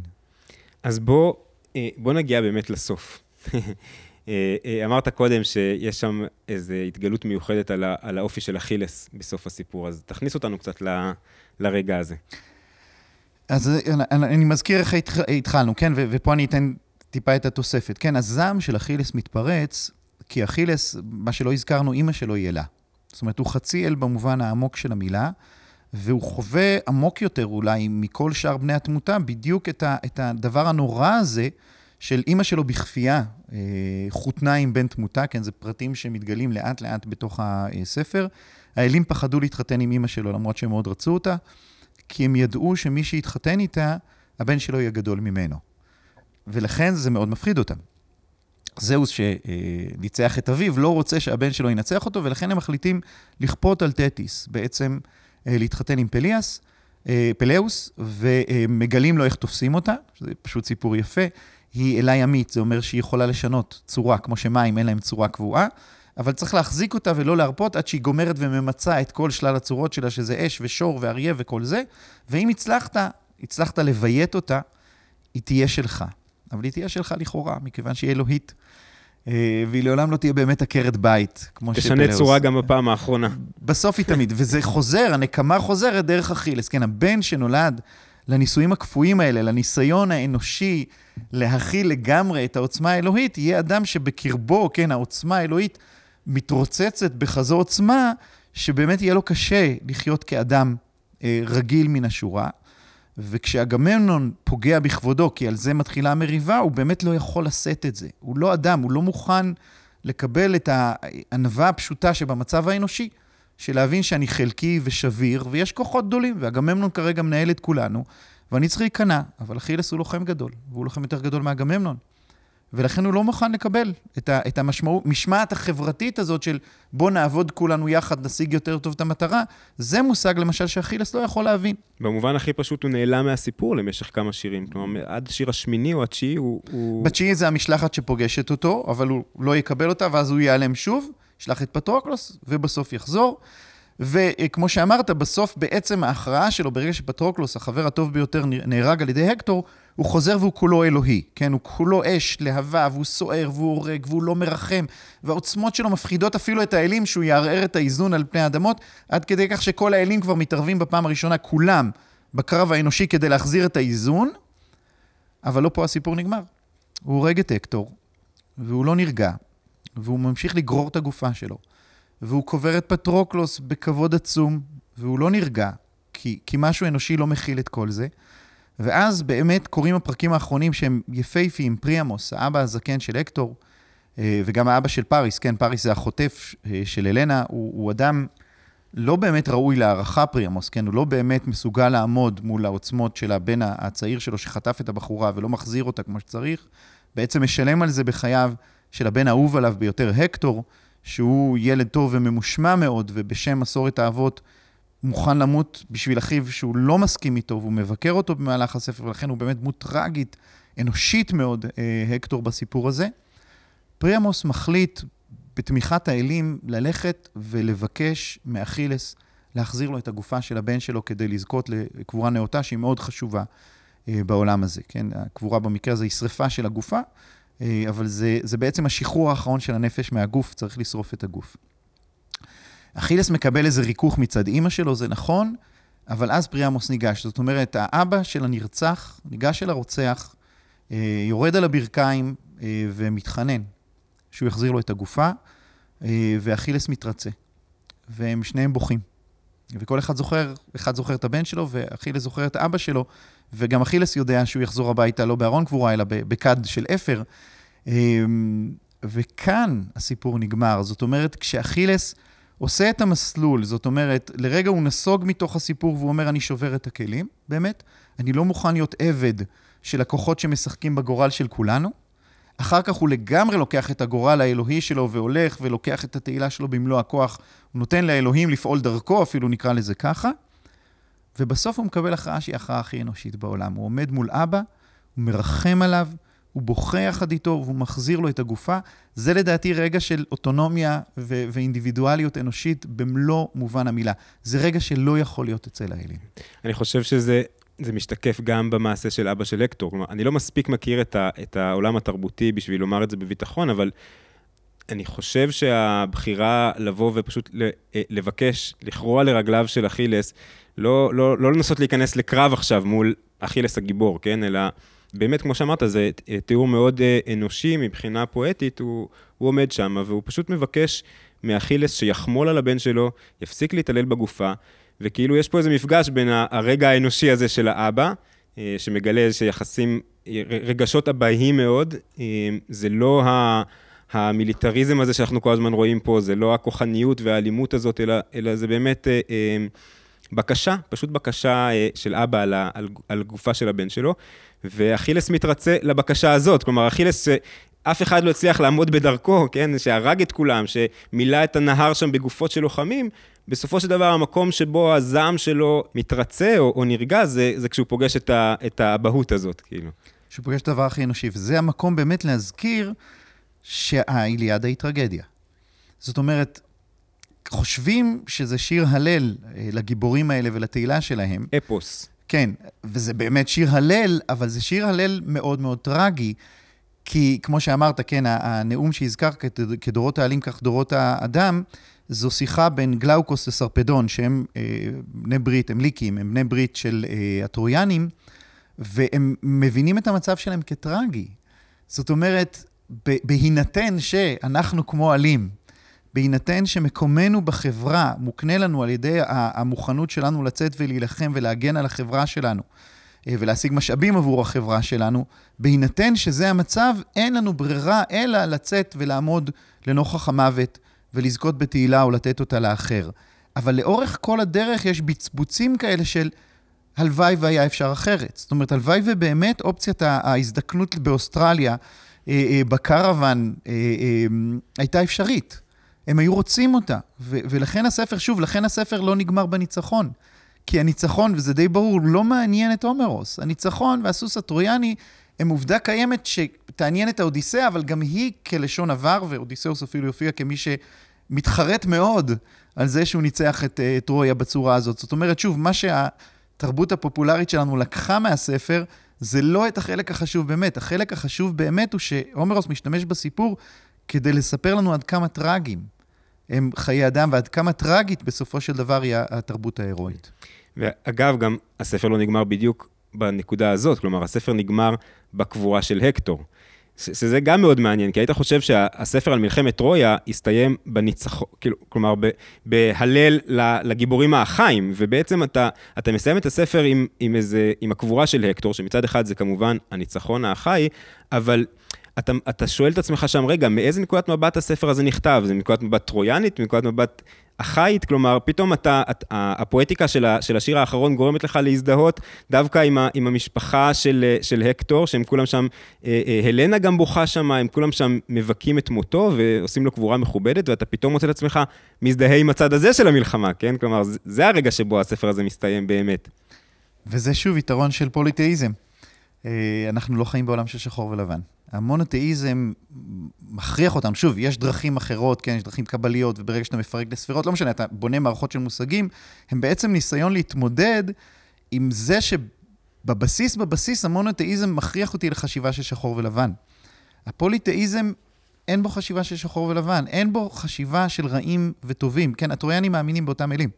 אז בוא, אה, בוא נגיע באמת לסוף. אה, אה, אמרת קודם שיש שם איזו התגלות מיוחדת על, ה, על האופי של אכילס בסוף הסיפור, אז תכניס אותנו קצת ל, לרגע הזה. אז אני, אני מזכיר איך התחלנו, כן? ו, ופה אני אתן טיפה את התוספת. כן, הזעם של אכילס מתפרץ, כי אכילס, מה שלא הזכרנו, אימא שלו היא אלה. זאת אומרת, הוא חצי אל במובן העמוק של המילה, והוא חווה עמוק יותר אולי מכל שאר בני התמותה, בדיוק את, ה, את הדבר הנורא הזה של אימא שלו בכפייה, אה, חותנה עם בן תמותה, כן, זה פרטים שמתגלים לאט-לאט בתוך הספר. האלים פחדו להתחתן עם אימא שלו, למרות שהם מאוד רצו אותה, כי הם ידעו שמי שיתחתן איתה, הבן שלו יהיה גדול ממנו. ולכן זה מאוד מפחיד אותם. זהוס שניצח את אביו, לא רוצה שהבן שלו ינצח אותו, ולכן הם מחליטים לכפות על תטיס, בעצם אה, להתחתן עם פליאס, אה, פלאוס, ומגלים לו איך תופסים אותה, שזה פשוט סיפור יפה. היא אלה ימית, זה אומר שהיא יכולה לשנות צורה, כמו שמים אין להם צורה קבועה, אבל צריך להחזיק אותה ולא להרפות עד שהיא גומרת וממצה את כל שלל הצורות שלה, שזה אש ושור ואריה וכל זה, ואם הצלחת, הצלחת לביית אותה, היא תהיה שלך. אבל היא תהיה שלך לכאורה, מכיוון שהיא אלוהית. אה, והיא לעולם לא תהיה באמת עקרת בית, כמו שפלאוס. תשנה צורה גם בפעם האחרונה. בסוף היא תמיד, וזה חוזר, הנקמה חוזרת דרך אכילס. כן, הבן שנולד לנישואים הקפואים האלה, לניסיון האנושי להכיל לגמרי את העוצמה האלוהית, יהיה אדם שבקרבו, כן, העוצמה האלוהית מתרוצצת בכזו עוצמה, שבאמת יהיה לו קשה לחיות כאדם אה, רגיל מן השורה. וכשאגממנון פוגע בכבודו, כי על זה מתחילה המריבה, הוא באמת לא יכול לשאת את זה. הוא לא אדם, הוא לא מוכן לקבל את הענווה הפשוטה שבמצב האנושי, של להבין שאני חלקי ושביר, ויש כוחות גדולים, ואגממנון כרגע מנהל את כולנו, ואני צריך להיכנע, אבל אכילס הוא לוחם גדול, והוא לוחם יותר גדול מאגממנון. ולכן הוא לא מוכן לקבל את, ה, את המשמעת החברתית הזאת של בוא נעבוד כולנו יחד, נשיג יותר טוב את המטרה, זה מושג למשל שאכילס לא יכול להבין. במובן הכי פשוט הוא נעלם מהסיפור למשך כמה שירים. כלומר, עד השיר השמיני או התשיעי הוא... הוא... בתשיעי זה המשלחת שפוגשת אותו, אבל הוא לא יקבל אותה, ואז הוא ייעלם שוב, ישלח את פטרוקלוס, ובסוף יחזור. וכמו שאמרת, בסוף בעצם ההכרעה שלו, ברגע שפטרוקלוס, החבר הטוב ביותר, נהרג על ידי הקטור, הוא חוזר והוא כולו אלוהי, כן? הוא כולו אש, להבה, והוא סוער, והוא הורג, והוא לא מרחם, והעוצמות שלו מפחידות אפילו את האלים שהוא יערער את האיזון על פני האדמות, עד כדי כך שכל האלים כבר מתערבים בפעם הראשונה, כולם, בקרב האנושי כדי להחזיר את האיזון, אבל לא פה הסיפור נגמר. הוא הורג את הקטור, והוא לא נרגע, והוא ממשיך לגרור את הגופה שלו. והוא קובר את פטרוקלוס בכבוד עצום, והוא לא נרגע, כי, כי משהו אנושי לא מכיל את כל זה. ואז באמת קורים הפרקים האחרונים שהם יפהפיים, פריאמוס, האבא הזקן של הקטור, אה, וגם האבא של פאריס, כן, פאריס זה החוטף אה, של אלנה, הוא, הוא אדם לא באמת ראוי להערכה, פריאמוס, כן, הוא לא באמת מסוגל לעמוד מול העוצמות של הבן הצעיר שלו שחטף את הבחורה ולא מחזיר אותה כמו שצריך, בעצם משלם על זה בחייו של הבן האהוב עליו ביותר, הקטור, שהוא ילד טוב וממושמע מאוד, ובשם מסורת האבות מוכן למות בשביל אחיו שהוא לא מסכים איתו, והוא מבקר אותו במהלך הספר, ולכן הוא באמת דמות טראגית, אנושית מאוד, אה, הקטור בסיפור הזה. פריאמוס מחליט, בתמיכת האלים, ללכת ולבקש מאכילס להחזיר לו את הגופה של הבן שלו כדי לזכות לקבורה נאותה, שהיא מאוד חשובה אה, בעולם הזה, כן? הקבורה במקרה הזה היא שריפה של הגופה, אבל זה, זה בעצם השחרור האחרון של הנפש מהגוף, צריך לשרוף את הגוף. אכילס מקבל איזה ריכוך מצד אימא שלו, זה נכון, אבל אז פריאמוס ניגש. זאת אומרת, האבא של הנרצח ניגש אל הרוצח, אה, יורד על הברכיים אה, ומתחנן שהוא יחזיר לו את הגופה, ואכילס מתרצה. והם שניהם בוכים. וכל אחד זוכר, אחד זוכר את הבן שלו, ואכילס זוכר את אבא שלו, וגם אכילס יודע שהוא יחזור הביתה לא בארון קבורה, אלא בכד של אפר. אמ, וכאן הסיפור נגמר. זאת אומרת, כשאכילס עושה את המסלול, זאת אומרת, לרגע הוא נסוג מתוך הסיפור והוא אומר, אני שובר את הכלים, באמת, אני לא מוכן להיות עבד של הכוחות שמשחקים בגורל של כולנו. אחר כך הוא לגמרי לוקח את הגורל האלוהי שלו והולך ולוקח את התהילה שלו במלוא הכוח. הוא נותן לאלוהים לפעול דרכו, אפילו נקרא לזה ככה. ובסוף הוא מקבל הכרעה שהיא ההכרעה הכי אנושית בעולם. הוא עומד מול אבא, הוא מרחם עליו, הוא בוכה יחד איתו והוא מחזיר לו את הגופה. זה לדעתי רגע של אוטונומיה ו- ואינדיבידואליות אנושית במלוא מובן המילה. זה רגע שלא יכול להיות אצל האלים. אני חושב שזה זה משתקף גם במעשה של אבא של הקטור. כלומר, אני לא מספיק מכיר את, ה, את העולם התרבותי בשביל לומר את זה בביטחון, אבל אני חושב שהבחירה לבוא ופשוט אה, לבקש, לכרוע לרגליו של אכילס, לא, לא, לא לנסות להיכנס לקרב עכשיו מול אכילס הגיבור, כן? אלא באמת, כמו שאמרת, זה תיאור מאוד אה, אנושי מבחינה פואטית, הוא, הוא עומד שם והוא פשוט מבקש מאכילס שיחמול על הבן שלו, יפסיק להתעלל בגופה, וכאילו יש פה איזה מפגש בין הרגע האנושי הזה של האבא, אה, שמגלה איזה יחסים, רגשות אבאיים מאוד, אה, זה לא ה... המיליטריזם הזה שאנחנו כל הזמן רואים פה, זה לא הכוחניות והאלימות הזאת, אלא, אלא זה באמת אה, אה, בקשה, פשוט בקשה אה, של אבא על, על, על גופה של הבן שלו, ואכילס מתרצה לבקשה הזאת. כלומר, אכילס, אף אחד לא הצליח לעמוד בדרכו, כן, שהרג את כולם, שמילא את הנהר שם בגופות של לוחמים, בסופו של דבר המקום שבו הזעם שלו מתרצה או, או נרגע, זה, זה כשהוא פוגש את, ה, את האבהות הזאת, כאילו. שהוא פוגש את הדבר הכי אנושי, וזה המקום באמת להזכיר שהאיליאדה היא טרגדיה. זאת אומרת, חושבים שזה שיר הלל אה, לגיבורים האלה ולתהילה שלהם. אפוס. כן, וזה באמת שיר הלל, אבל זה שיר הלל מאוד מאוד טרגי, כי כמו שאמרת, כן, הנאום שהזכרת כדורות העלים כך דורות האדם, זו שיחה בין גלאוקוס לסרפדון, שהם אה, בני ברית, הם ליקים, הם בני ברית של אה, הטרויאנים, והם מבינים את המצב שלהם כטרגי. זאת אומרת, בהינתן שאנחנו כמו עלים, בהינתן שמקומנו בחברה מוקנה לנו על ידי המוכנות שלנו לצאת ולהילחם ולהגן על החברה שלנו, אה, ולהשיג משאבים עבור החברה שלנו, בהינתן שזה המצב, אין לנו ברירה אלא לצאת ולעמוד לנוכח המוות ולזכות בתהילה או לתת אותה לאחר. אבל לאורך כל הדרך יש בצבוצים כאלה של הלוואי והיה אפשר אחרת. זאת אומרת, הלוואי ובאמת אופציית ההזדקנות באוסטרליה, אה, אה, בקרוון, הייתה אפשרית. הם היו רוצים אותה. ולכן הספר, שוב, לכן הספר לא נגמר בניצחון. כי הניצחון, וזה די ברור, לא מעניין את הומרוס. הניצחון והסוס הטרויאני הם עובדה קיימת שתעניין את האודיסאה, אבל גם היא כלשון עבר, ואודיסאוס אפילו יופיע כמי שמתחרט מאוד על זה שהוא ניצח את uh, טרויה בצורה הזאת. זאת אומרת, שוב, מה שהתרבות הפופולרית שלנו לקחה מהספר, זה לא את החלק החשוב באמת. החלק החשוב באמת הוא שהומרוס משתמש בסיפור כדי לספר לנו עד כמה טרגיים הם חיי אדם, ועד כמה טרגית בסופו של דבר היא התרבות ההירואית. ואגב, גם הספר לא נגמר בדיוק בנקודה הזאת, כלומר, הספר נגמר בקבורה של הקטור. שזה גם מאוד מעניין, כי היית חושב שהספר על מלחמת טרויה יסתיים בניצחון, כאילו, כלומר, בהלל לגיבורים האחיים, ובעצם אתה, אתה מסיים את הספר עם, עם, איזה, עם הקבורה של הקטור, שמצד אחד זה כמובן הניצחון האחאי, אבל אתה, אתה שואל את עצמך שם, רגע, מאיזה נקודת מבט הספר הזה נכתב? זה מנקודת מבט טרויאנית, מנקודת מבט אחאית? כלומר, פתאום אתה, את, הפואטיקה של, ה, של השיר האחרון גורמת לך להזדהות דווקא עם, ה, עם המשפחה של, של הקטור, שהם כולם שם, אה, אה, הלנה גם בוכה שם, הם כולם שם מבכים את מותו ועושים לו קבורה מכובדת, ואתה פתאום מוצא את עצמך מזדהה עם הצד הזה של המלחמה, כן? כלומר, זה, זה הרגע שבו הספר הזה מסתיים באמת. וזה שוב יתרון של פוליטאיזם. אה, אנחנו לא חיים בעולם של שחור ולבן. המונותאיזם מכריח אותם, שוב, יש דרכים אחרות, כן, יש דרכים קבליות, וברגע שאתה מפרק לספירות, לא משנה, אתה בונה מערכות של מושגים, הם בעצם ניסיון להתמודד עם זה שבבסיס, בבסיס, המונותאיזם מכריח אותי לחשיבה של שחור ולבן. הפוליתאיזם, אין בו חשיבה של שחור ולבן, אין בו חשיבה של רעים וטובים. כן, הטרויאנים מאמינים באותם מילים.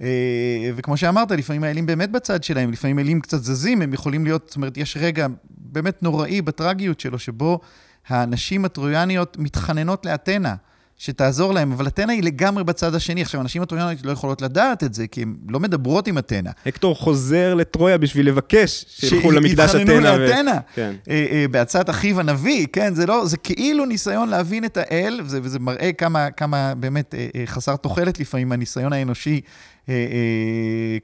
אה, וכמו שאמרת, לפעמים האלים באמת בצד שלהם, לפעמים האלים קצת זזים, הם יכולים להיות, זאת אומרת, יש רגע באמת נוראי בטרגיות שלו, שבו הנשים הטרויאניות מתחננות לאתנה, שתעזור להם, אבל אתנה היא לגמרי בצד השני. עכשיו, אנשים הטרויאניות לא יכולות לדעת את זה, כי הן לא מדברות עם אתנה. הקטור חוזר לטרויה בשביל לבקש שילכו למקדש אתנה. שיתחננו לאתנה. ו... כן. אה, אה, בעצת אחיו הנביא, כן? זה לא, זה כאילו ניסיון להבין את האל, וזה, וזה מראה כמה, כמה באמת אה, חסר תוחלת לפעמים, הניסיון האנושי,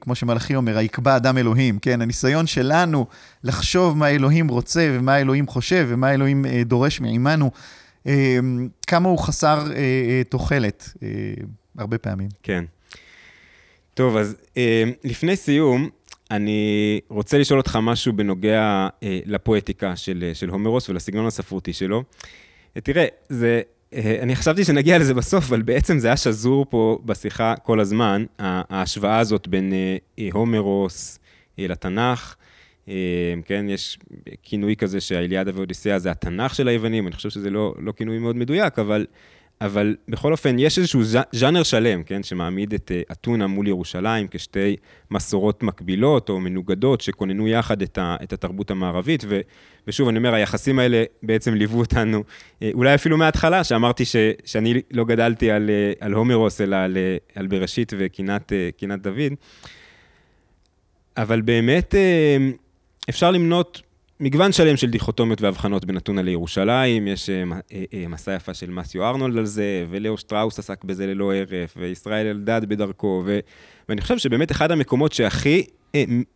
כמו שמלאכי אומר, היקבע אדם אלוהים, כן? הניסיון שלנו לחשוב מה אלוהים רוצה ומה אלוהים חושב ומה אלוהים דורש מעימנו. אמ, כמה הוא חסר אה, אה, תוחלת, אה, הרבה פעמים. כן. טוב, אז לפני סיום, אני רוצה לשאול אותך משהו בנוגע לפואטיקה של, של הומרוס ולסגנון הספרותי שלו. תראה, זה, אני חשבתי שנגיע לזה בסוף, אבל בעצם זה היה שזור פה בשיחה כל הזמן, ההשוואה הזאת בין הומרוס לתנ"ך. אה, כן, יש כינוי כזה שהאיליאדה ואודיסאה זה התנ"ך של היוונים, אני חושב שזה לא, לא כינוי מאוד מדויק, אבל, אבל בכל אופן, יש איזשהו ז'אנר שלם, כן, שמעמיד את אה, אתונה מול ירושלים כשתי מסורות מקבילות או מנוגדות, שכוננו יחד את, ה, את התרבות המערבית, ו, ושוב, אני אומר, היחסים האלה בעצם ליוו אותנו, אה, אולי אפילו מההתחלה, שאמרתי ש, שאני לא גדלתי על, על הומרוס, אלא על, על בראשית וקינת דוד. אבל באמת, אפשר למנות מגוון שלם של דיכוטומיות והבחנות בין אתונה לירושלים, יש אה, אה, אה, מסע יפה של מסיו ארנולד על זה, ולאו שטראוס עסק בזה ללא הרף, וישראל אלדד בדרכו, ו... ואני חושב שבאמת אחד המקומות שהכי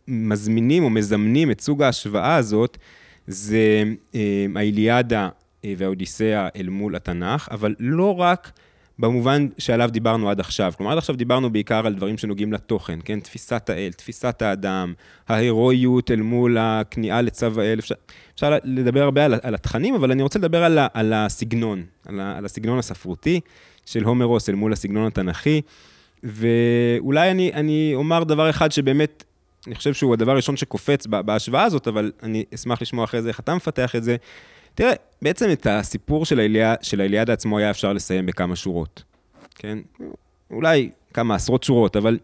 מזמינים או מזמנים את סוג ההשוואה הזאת, זה האיליאדה והאודיסאה אל מול התנ"ך, אבל לא רק... במובן שעליו דיברנו עד עכשיו. כלומר, עד עכשיו דיברנו בעיקר על דברים שנוגעים לתוכן, כן? תפיסת האל, תפיסת האדם, ההירואיות אל מול הכניעה לצו האל. אפשר, אפשר לדבר הרבה על, על התכנים, אבל אני רוצה לדבר על, על הסגנון, על, על הסגנון הספרותי של הומרוס אל מול הסגנון התנ"כי. ואולי אני, אני אומר דבר אחד שבאמת, אני חושב שהוא הדבר הראשון שקופץ בהשוואה הזאת, אבל אני אשמח לשמוע אחרי זה איך אתה מפתח את זה. תראה, בעצם את הסיפור של, האיליה, של האליאדה עצמו היה אפשר לסיים בכמה שורות, כן? אולי כמה עשרות שורות, אבל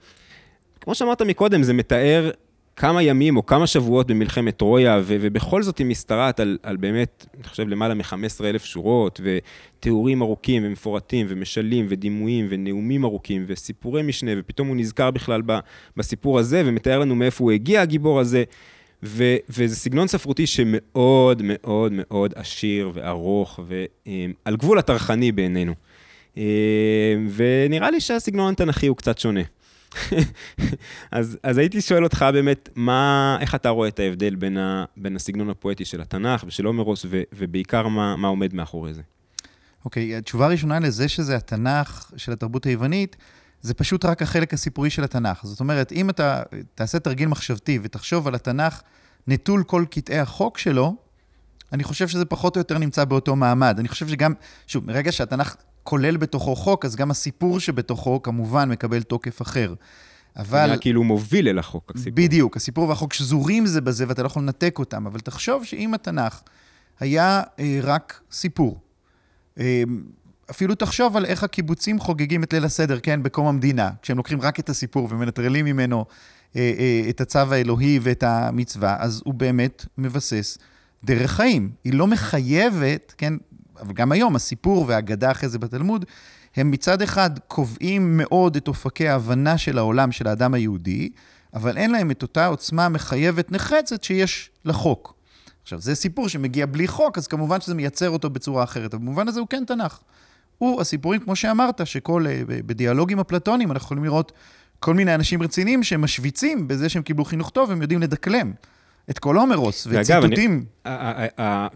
כמו שאמרת מקודם, זה מתאר כמה ימים או כמה שבועות במלחמת טרויה, ו- ובכל זאת היא משתרעת על, על באמת, אני חושב, למעלה מ-15 אלף שורות, ותיאורים ארוכים ומפורטים, ומשלים, ודימויים, ונאומים ארוכים, וסיפורי משנה, ופתאום הוא נזכר בכלל ב- בסיפור הזה, ומתאר לנו מאיפה הוא הגיע, הגיבור הזה. ו, וזה סגנון ספרותי שמאוד מאוד מאוד עשיר וארוך ועל גבול הטרחני בעינינו. ונראה לי שהסגנון התנ"כי הוא קצת שונה. אז, אז הייתי שואל אותך באמת, מה, איך אתה רואה את ההבדל בין, ה, בין הסגנון הפואטי של התנ"ך ושל הומרוס, ובעיקר מה, מה עומד מאחורי זה? אוקיי, okay, התשובה הראשונה לזה שזה התנ"ך של התרבות היוונית, זה פשוט רק החלק הסיפורי של התנ"ך. זאת אומרת, אם אתה תעשה תרגיל מחשבתי ותחשוב על התנ"ך נטול כל קטעי החוק שלו, אני חושב שזה פחות או יותר נמצא באותו מעמד. אני חושב שגם, שוב, מרגע שהתנ"ך כולל בתוכו חוק, אז גם הסיפור שבתוכו כמובן מקבל תוקף אחר. אבל... זה כאילו מוביל אל החוק, הסיפור. בדיוק, הסיפור והחוק שזורים זה בזה ואתה לא יכול לנתק אותם, אבל תחשוב שאם התנ"ך היה אה, רק סיפור, אה, אפילו תחשוב על איך הקיבוצים חוגגים את ליל הסדר, כן, בקום המדינה, כשהם לוקחים רק את הסיפור ומנטרלים ממנו אה, אה, את הצו האלוהי ואת המצווה, אז הוא באמת מבסס דרך חיים. היא לא מחייבת, כן, אבל גם היום הסיפור והאגדה אחרי זה בתלמוד, הם מצד אחד קובעים מאוד את אופקי ההבנה של העולם של האדם היהודי, אבל אין להם את אותה עוצמה מחייבת נחרצת שיש לחוק. עכשיו, זה סיפור שמגיע בלי חוק, אז כמובן שזה מייצר אותו בצורה אחרת, אבל במובן הזה הוא כן תנ"ך. הוא הסיפורים, כמו שאמרת, שכל, אה, בדיאלוגים אפלטוניים אנחנו יכולים לראות כל מיני אנשים רציניים שמשוויצים בזה שהם קיבלו חינוך טוב, הם יודעים לדקלם. את כל הומרוס, וציטוטים.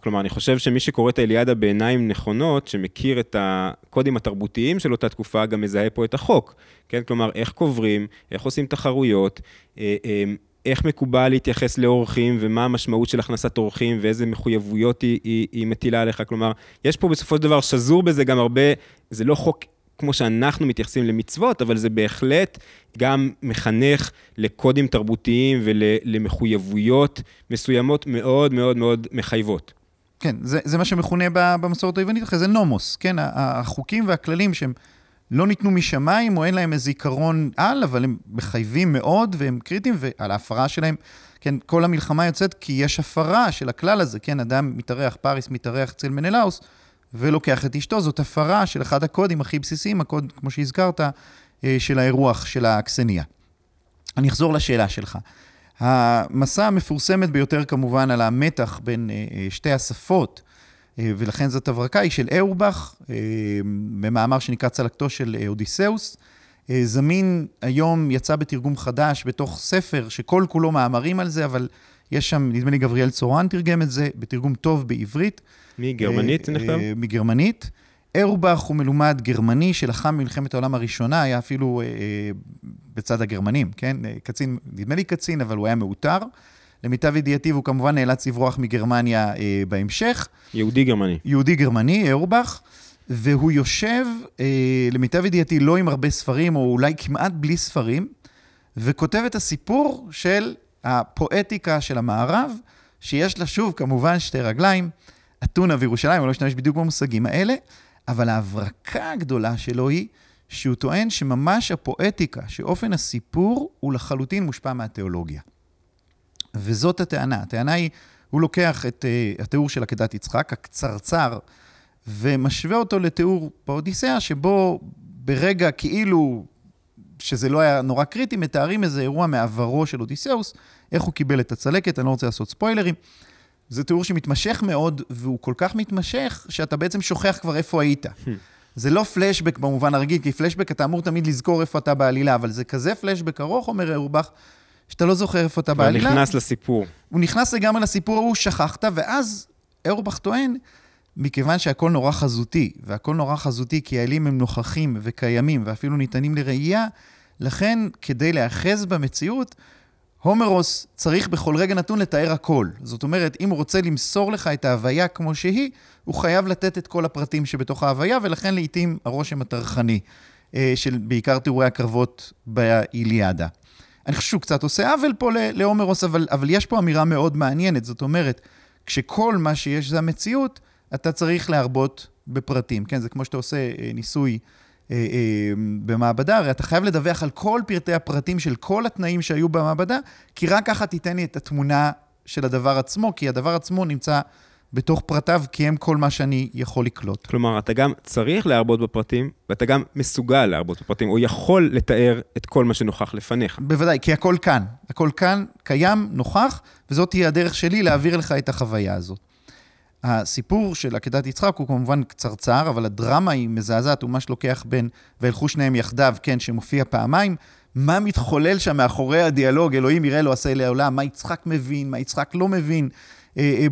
כלומר, אני חושב שמי שקורא את האליאדה בעיניים נכונות, שמכיר את הקודים התרבותיים של אותה תקופה, גם מזהה פה את החוק. כן, כלומר, איך קוברים, איך עושים תחרויות, אה, אה, איך מקובל להתייחס לאורחים, ומה המשמעות של הכנסת אורחים, ואיזה מחויבויות היא, היא, היא מטילה עליך. כלומר, יש פה בסופו של דבר, שזור בזה גם הרבה, זה לא חוק כמו שאנחנו מתייחסים למצוות, אבל זה בהחלט גם מחנך לקודים תרבותיים ולמחויבויות מסוימות מאוד מאוד מאוד מחייבות. כן, זה, זה מה שמכונה במסורת היוונית אחרי זה נומוס, כן, החוקים והכללים שהם לא ניתנו משמיים, או אין להם איזה עיקרון על, אבל הם מחייבים מאוד והם קריטיים, ועל ההפרה שלהם, כן, כל המלחמה יוצאת כי יש הפרה של הכלל הזה, כן, אדם מתארח, פאריס מתארח אצל מנלאוס, ולוקח את אשתו, זאת הפרה של אחד הקודים הכי בסיסיים, הקוד, כמו שהזכרת, אה, של האירוח של האקסניה. אני אחזור לשאלה שלך. המסע המפורסמת ביותר כמובן על המתח בין אה, אה, שתי השפות, ולכן זאת הברקה, היא של אורבך, במאמר שנקרא צלקתו של אודיסאוס. זמין היום, יצא בתרגום חדש, בתוך ספר שכל כולו מאמרים על זה, אבל יש שם, נדמה לי גבריאל צורן תרגם את זה, בתרגום טוב בעברית. מגרמנית זה נכתב? מגרמנית. אורבך הוא מלומד גרמני שלחם במלחמת העולם הראשונה, היה אפילו אה, בצד הגרמנים, כן? קצין, נדמה לי קצין, אבל הוא היה מעוטר. למיטב ידיעתי, והוא כמובן נאלץ לברוח מגרמניה אה, בהמשך. יהודי גרמני. יהודי גרמני, אורבך, והוא יושב, אה, למיטב ידיעתי, לא עם הרבה ספרים, או אולי כמעט בלי ספרים, וכותב את הסיפור של הפואטיקה של המערב, שיש לה שוב, כמובן, שתי רגליים, אתונה וירושלים, אני לא אשתמש בדיוק במושגים האלה, אבל ההברקה הגדולה שלו היא שהוא טוען שממש הפואטיקה, שאופן הסיפור הוא לחלוטין מושפע מהתיאולוגיה. וזאת הטענה. הטענה היא, הוא לוקח את uh, התיאור של עקדת יצחק, הקצרצר, ומשווה אותו לתיאור באודיסאה, שבו ברגע כאילו שזה לא היה נורא קריטי, מתארים איזה אירוע מעברו של אודיסאוס, איך הוא קיבל את הצלקת, אני לא רוצה לעשות ספוילרים. זה תיאור שמתמשך מאוד, והוא כל כך מתמשך, שאתה בעצם שוכח כבר איפה היית. Hmm. זה לא פלשבק במובן הרגיל, כי פלשבק אתה אמור תמיד לזכור איפה אתה בעלילה, אבל זה כזה פלשבק ארוך, אומר אורבך, שאתה לא זוכר איפה אתה בעלילה. הוא נכנס לסיפור. הוא נכנס לגמרי לסיפור ההוא, שכחת, ואז אורבך טוען, מכיוון שהכל נורא חזותי, והכל נורא חזותי כי האלים הם נוכחים וקיימים, ואפילו ניתנים לראייה, לכן כדי להיאחז במציאות, הומרוס צריך בכל רגע נתון לתאר הכל. זאת אומרת, אם הוא רוצה למסור לך את ההוויה כמו שהיא, הוא חייב לתת את כל הפרטים שבתוך ההוויה, ולכן לעיתים הרושם הטרחני אה, של בעיקר תיאורי הקרבות באיליאדה. אני חושב שהוא קצת עושה עוול פה להומרוס, אבל, אבל יש פה אמירה מאוד מעניינת. זאת אומרת, כשכל מה שיש זה המציאות, אתה צריך להרבות בפרטים. כן, זה כמו שאתה עושה אה, ניסוי אה, אה, במעבדה, הרי אתה חייב לדווח על כל פרטי הפרטים של כל התנאים שהיו במעבדה, כי רק ככה תיתן לי את התמונה של הדבר עצמו, כי הדבר עצמו נמצא בתוך פרטיו, כי הם כל מה שאני יכול לקלוט. כלומר, אתה גם צריך להרבות בפרטים, ואתה גם מסוגל להרבות בפרטים, או יכול לתאר את כל מה שנוכח לפניך. בוודאי, כי הכל כאן. הכל כאן, קיים, נוכח, וזאת תהיה הדרך שלי להעביר לך את החוויה הזאת. הסיפור של עקדת יצחק הוא כמובן קצרצר, אבל הדרמה היא מזעזעת, הוא ממש לוקח בין וילכו שניהם יחדיו, כן, שמופיע פעמיים. מה מתחולל שם מאחורי הדיאלוג, אלוהים יראה לו עשה לעולם, מה יצחק מבין, מה יצחק לא מבין,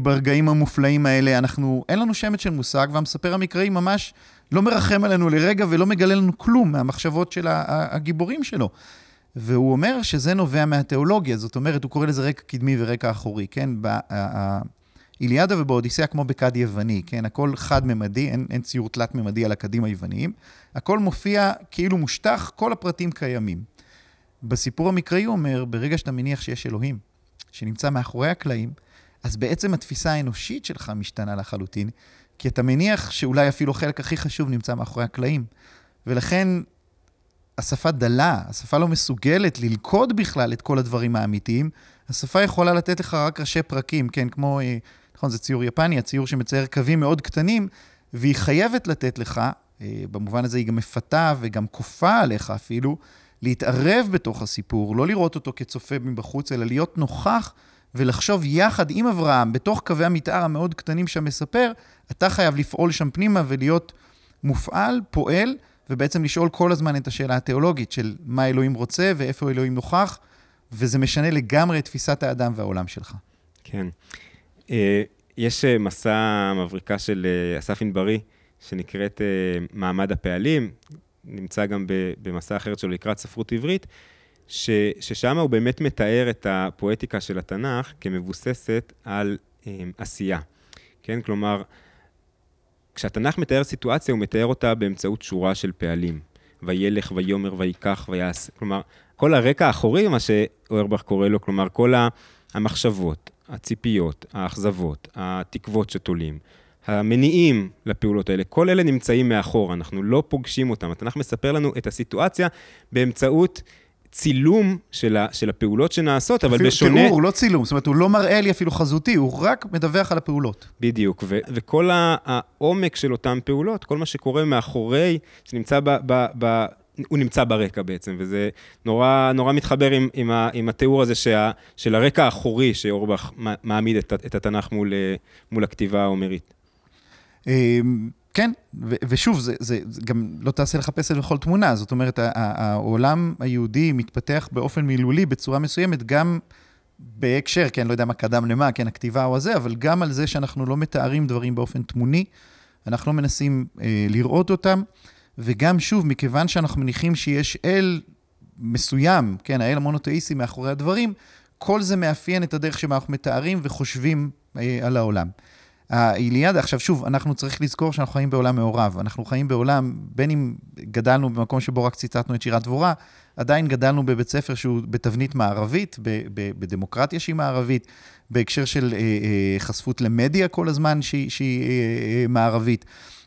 ברגעים המופלאים האלה. אנחנו, אין לנו שמץ של מושג, והמספר המקראי ממש לא מרחם עלינו לרגע ולא מגלה לנו כלום מהמחשבות של הגיבורים שלו. והוא אומר שזה נובע מהתיאולוגיה, זאת אומרת, הוא קורא לזה רקע קדמי ורקע אחורי, כן? באיליאדה ובאודיסאה כמו בכד יווני, כן? הכל חד-ממדי, אין, אין ציור תלת-ממדי על הכדים היווניים. הכל מופיע כאילו מושטח, כל הפרטים קיימים. בסיפור המקראי הוא אומר, ברגע שאתה מניח שיש אלוהים, שנמצא מאחורי הקלעים, אז בעצם התפיסה האנושית שלך משתנה לחלוטין, כי אתה מניח שאולי אפילו החלק הכי חשוב נמצא מאחורי הקלעים. ולכן השפה דלה, השפה לא מסוגלת ללכוד בכלל את כל הדברים האמיתיים. השפה יכולה לתת לך רק ראשי פרקים, כן, כמו, אה, נכון, זה ציור יפני, הציור שמצייר קווים מאוד קטנים, והיא חייבת לתת לך, אה, במובן הזה היא גם מפתה וגם כופה עליך אפילו, להתערב בתוך הסיפור, לא לראות אותו כצופה מבחוץ, אלא להיות נוכח ולחשוב יחד עם אברהם, בתוך קווי המתאר המאוד קטנים שהמספר, אתה חייב לפעול שם פנימה ולהיות מופעל, פועל, ובעצם לשאול כל הזמן את השאלה התיאולוגית של מה אלוהים רוצה ואיפה אלוהים נוכח, וזה משנה לגמרי את תפיסת האדם והעולם שלך. כן. אה, יש אה, מסע מבריקה של אה, אסף ענברי, שנקראת מעמד הפעלים, נמצא גם במסע אחרת שלו לקראת ספרות עברית, ש, ששם הוא באמת מתאר את הפואטיקה של התנ"ך כמבוססת על um, עשייה. כן, כלומר, כשהתנ"ך מתאר סיטואציה, הוא מתאר אותה באמצעות שורה של פעלים. וילך, ויאמר, ויקח, ויעשה. כלומר, כל הרקע האחורי, מה שאוירבך קורא לו, כלומר, כל המחשבות, הציפיות, האכזבות, התקוות שתולים, המניעים לפעולות האלה, כל אלה נמצאים מאחור, אנחנו לא פוגשים אותם. התנ"ך מספר לנו את הסיטואציה באמצעות צילום של, ה, של הפעולות שנעשות, אבל בשונה... תיאור, לא צילום, זאת אומרת, הוא לא מראה לי אפילו חזותי, הוא רק מדווח על הפעולות. בדיוק, ו- וכל העומק של אותן פעולות, כל מה שקורה מאחורי, שנמצא ב... ב-, ב- הוא נמצא ברקע בעצם, וזה נורא, נורא מתחבר עם, עם, ה, עם התיאור הזה שה, של הרקע האחורי שאורבך מעמיד את, את התנ"ך מול, מול הכתיבה ההומרית. כן, ו- ושוב, זה, זה, זה גם לא תעשה לך פסל בכל תמונה, זאת אומרת, העולם היהודי מתפתח באופן מילולי בצורה מסוימת, גם בהקשר, כן, לא יודע מה קדם למה, כן, הכתיבה או הזה, אבל גם על זה שאנחנו לא מתארים דברים באופן תמוני, אנחנו לא מנסים אה, לראות אותם, וגם, שוב, מכיוון שאנחנו מניחים שיש אל מסוים, כן, האל המונותאיסטי מאחורי הדברים, כל זה מאפיין את הדרך שבה אנחנו מתארים וחושבים אה, על העולם. האיליאדה, עכשיו שוב, אנחנו צריך לזכור שאנחנו חיים בעולם מעורב. אנחנו חיים בעולם, בין אם גדלנו במקום שבו רק ציטטנו את שירת דבורה, עדיין גדלנו בבית ספר שהוא בתבנית מערבית, בדמוקרטיה שהיא מערבית, בהקשר של אה, אה, חשפות למדיה כל הזמן שהיא, שהיא אה, מערבית.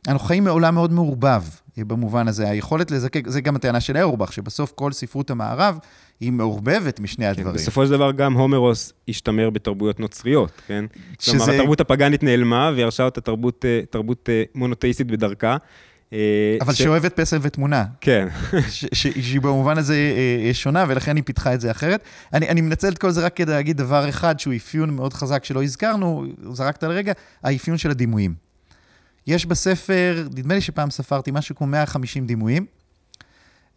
אנחנו חיים מעולם מאוד מעורבב במובן הזה. היכולת לזקק, זה גם הטענה של אורבך, שבסוף כל ספרות המערב היא מעורבבת משני כן, הדברים. בסופו של דבר גם הומרוס השתמר בתרבויות נוצריות, כן? שזה... כלומר, התרבות הפגאנית נעלמה וירשה אותה תרבות, תרבות מונותאיסטית בדרכה. אבל ש... שאוהבת פסל ותמונה. כן. שהיא במובן הזה שונה, ולכן היא פיתחה את זה אחרת. אני, אני מנצל את כל זה רק כדי להגיד דבר אחד, שהוא אפיון מאוד חזק שלא הזכרנו, זרקת לרגע, האפיון של הדימויים. יש בספר, נדמה לי שפעם ספרתי משהו כמו 150 דימויים.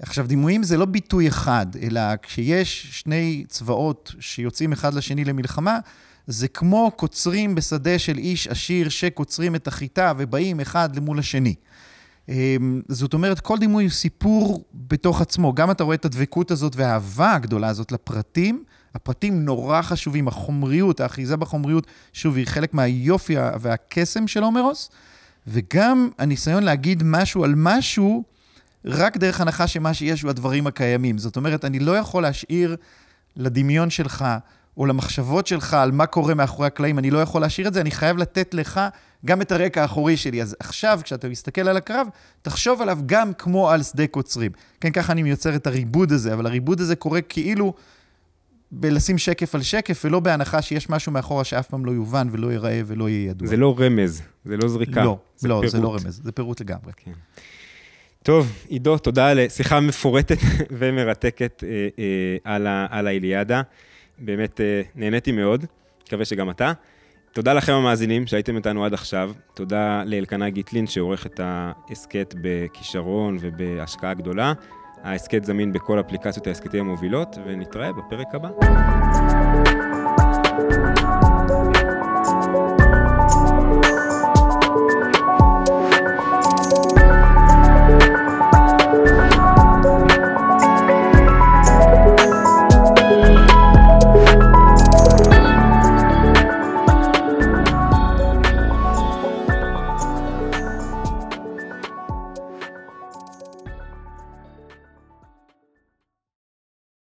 עכשיו, דימויים זה לא ביטוי אחד, אלא כשיש שני צבאות שיוצאים אחד לשני למלחמה, זה כמו קוצרים בשדה של איש עשיר שקוצרים את החיטה ובאים אחד למול השני. אמ, זאת אומרת, כל דימוי הוא סיפור בתוך עצמו. גם אתה רואה את הדבקות הזאת והאהבה הגדולה הזאת לפרטים. הפרטים נורא חשובים, החומריות, האחיזה בחומריות, שוב, היא חלק מהיופי והקסם של הומרוס. וגם הניסיון להגיד משהו על משהו, רק דרך הנחה שמה שיש הוא הדברים הקיימים. זאת אומרת, אני לא יכול להשאיר לדמיון שלך, או למחשבות שלך על מה קורה מאחורי הקלעים, אני לא יכול להשאיר את זה, אני חייב לתת לך גם את הרקע האחורי שלי. אז עכשיו, כשאתה מסתכל על הקרב, תחשוב עליו גם כמו על שדה קוצרים. כן, ככה אני מיוצר את הריבוד הזה, אבל הריבוד הזה קורה כאילו בלשים שקף על שקף, ולא בהנחה שיש משהו מאחורה שאף פעם לא יובן ולא ייראה ולא יהיה ידוע. זה לא רמז, זה לא זריקה. לא, זה לא, פירוט. זה לא רמז, זה פירוט לגמרי. כן. טוב, עידו, תודה על שיחה מפורטת ומרתקת אה, אה, על, ה, על האיליאדה. באמת אה, נהניתי מאוד, מקווה שגם אתה. תודה לכם המאזינים שהייתם איתנו עד עכשיו. תודה לאלקנה גיטלין שעורך את ההסכת בכישרון ובהשקעה גדולה. ההסכת זמין בכל אפליקציות ההסכתים המובילות, ונתראה בפרק הבא.